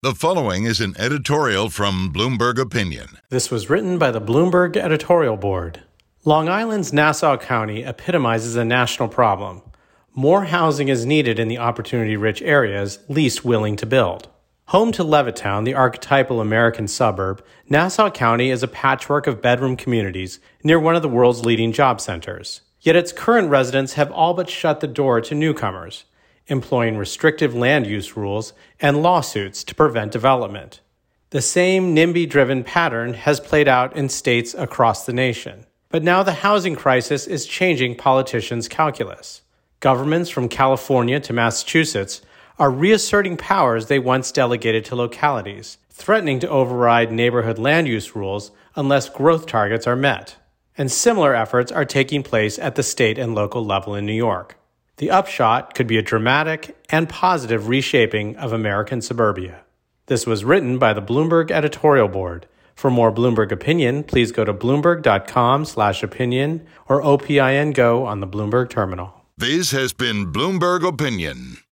The following is an editorial from Bloomberg Opinion. This was written by the Bloomberg editorial board. Long Island's Nassau County epitomizes a national problem. More housing is needed in the opportunity rich areas least willing to build. Home to Levittown, the archetypal American suburb, Nassau County is a patchwork of bedroom communities near one of the world's leading job centers. Yet its current residents have all but shut the door to newcomers employing restrictive land use rules and lawsuits to prevent development. The same NIMBY driven pattern has played out in states across the nation. But now the housing crisis is changing politicians' calculus. Governments from California to Massachusetts are reasserting powers they once delegated to localities, threatening to override neighborhood land use rules unless growth targets are met. And similar efforts are taking place at the state and local level in New York. The upshot could be a dramatic and positive reshaping of American suburbia. This was written by the Bloomberg editorial board. For more Bloomberg opinion, please go to bloomberg.com/opinion or OPIN go on the Bloomberg terminal. This has been Bloomberg Opinion.